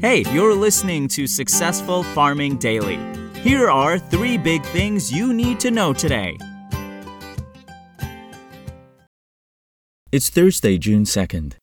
Hey, you're listening to Successful Farming Daily. Here are three big things you need to know today. It's Thursday, June 2nd.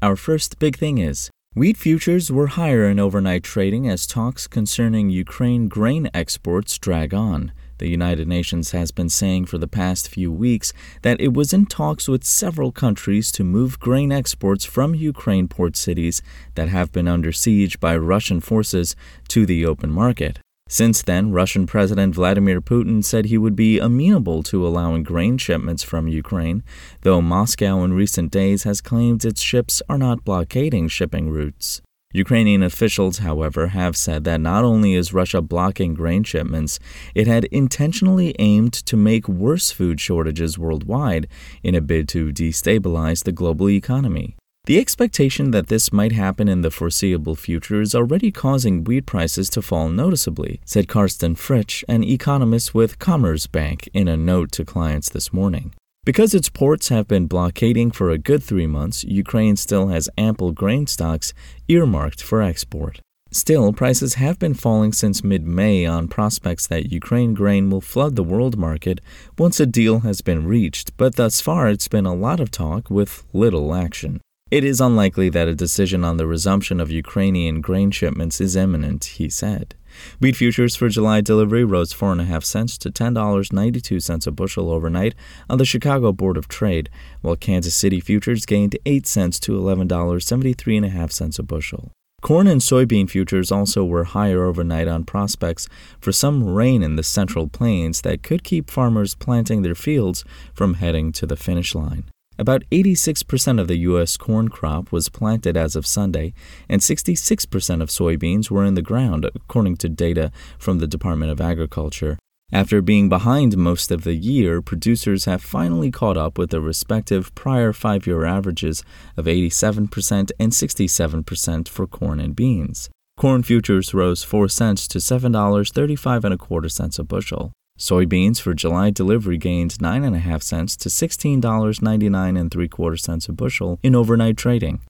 Our first big thing is wheat futures were higher in overnight trading as talks concerning Ukraine grain exports drag on. The United Nations has been saying for the past few weeks that it was in talks with several countries to move grain exports from Ukraine port cities that have been under siege by Russian forces to the open market. Since then, Russian President Vladimir Putin said he would be amenable to allowing grain shipments from Ukraine, though Moscow in recent days has claimed its ships are not blockading shipping routes. Ukrainian officials, however, have said that not only is Russia blocking grain shipments, it had intentionally aimed to make worse food shortages worldwide in a bid to destabilize the global economy. The expectation that this might happen in the foreseeable future is already causing wheat prices to fall noticeably, said Carsten Fritsch, an economist with Commerzbank, in a note to clients this morning. Because its ports have been blockading for a good three months, Ukraine still has ample grain stocks earmarked for export. Still, prices have been falling since mid May on prospects that Ukraine grain will flood the world market once a deal has been reached, but thus far it's been a lot of talk with little action. It is unlikely that a decision on the resumption of Ukrainian grain shipments is imminent, he said. Wheat futures for July delivery rose 4.5 cents to $10.92 a bushel overnight on the Chicago Board of Trade, while Kansas City futures gained 8 cents to $11.73.5 a bushel. Corn and soybean futures also were higher overnight on prospects for some rain in the central plains that could keep farmers planting their fields from heading to the finish line. About 86% of the U.S. corn crop was planted as of Sunday, and 66% of soybeans were in the ground, according to data from the Department of Agriculture. After being behind most of the year, producers have finally caught up with the respective prior five year averages of 87% and 67% for corn and beans. Corn futures rose 4 cents to $7.35 and a quarter cents a bushel. Soybeans for July delivery gained 9.5 cents to $16.99 and 3 quarter cents a bushel in overnight trading.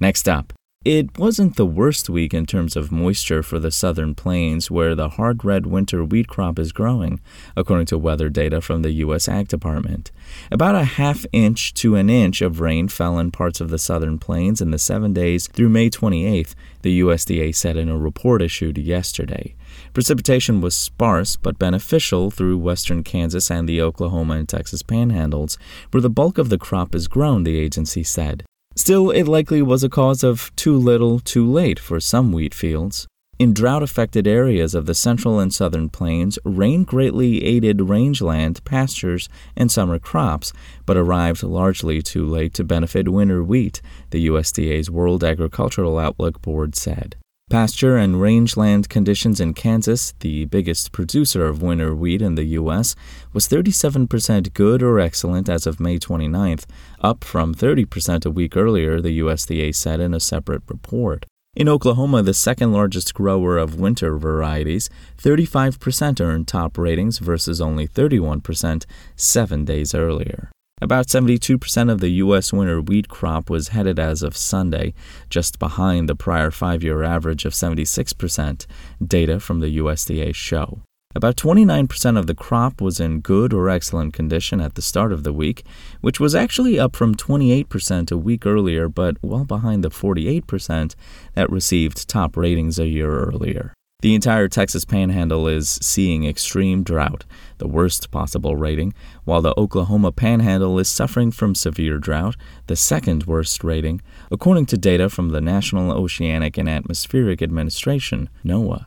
Next up, it wasn't the worst week in terms of moisture for the southern plains where the hard red winter wheat crop is growing, according to weather data from the U.S. Ag Department. About a half inch to an inch of rain fell in parts of the southern plains in the seven days through May 28th, the USDA said in a report issued yesterday. Precipitation was sparse but beneficial through western Kansas and the Oklahoma and Texas panhandles, where the bulk of the crop is grown, the agency said. Still, it likely was a cause of too little, too late for some wheat fields. In drought affected areas of the central and southern plains, rain greatly aided rangeland, pastures, and summer crops, but arrived largely too late to benefit winter wheat, the USDA's World Agricultural Outlook Board said. Pasture and rangeland conditions in Kansas, the biggest producer of winter wheat in the U.S., was 37% good or excellent as of May 29th, up from 30% a week earlier, the USDA said in a separate report. In Oklahoma, the second largest grower of winter varieties, 35% earned top ratings versus only 31% seven days earlier. About 72% of the U.S. winter wheat crop was headed as of Sunday, just behind the prior five year average of 76%, data from the USDA show. About 29% of the crop was in good or excellent condition at the start of the week, which was actually up from 28% a week earlier, but well behind the 48% that received top ratings a year earlier. The entire Texas panhandle is seeing extreme drought, the worst possible rating, while the Oklahoma panhandle is suffering from severe drought, the second worst rating, according to data from the National Oceanic and Atmospheric Administration, NOAA.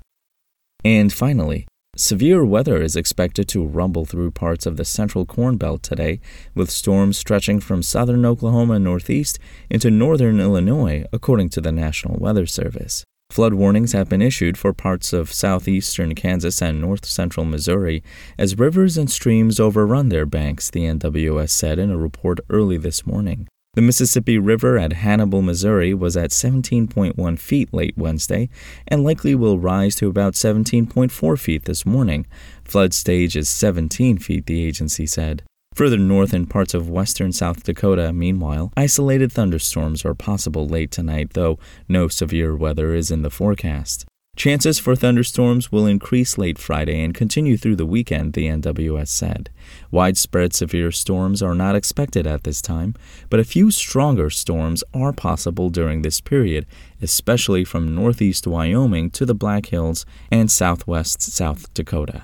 And finally, Severe weather is expected to rumble through parts of the central Corn Belt today, with storms stretching from southern Oklahoma northeast into northern Illinois, according to the National Weather Service. Flood warnings have been issued for parts of southeastern Kansas and north central Missouri as rivers and streams overrun their banks, the NWS said in a report early this morning. The Mississippi River at Hannibal, Missouri was at 17.1 feet late Wednesday and likely will rise to about 17.4 feet this morning. Flood stage is 17 feet, the agency said. Further north in parts of western South Dakota, meanwhile, isolated thunderstorms are possible late tonight, though no severe weather is in the forecast. Chances for thunderstorms will increase late Friday and continue through the weekend, the NWS said. Widespread severe storms are not expected at this time, but a few stronger storms are possible during this period, especially from northeast Wyoming to the Black Hills and southwest South Dakota.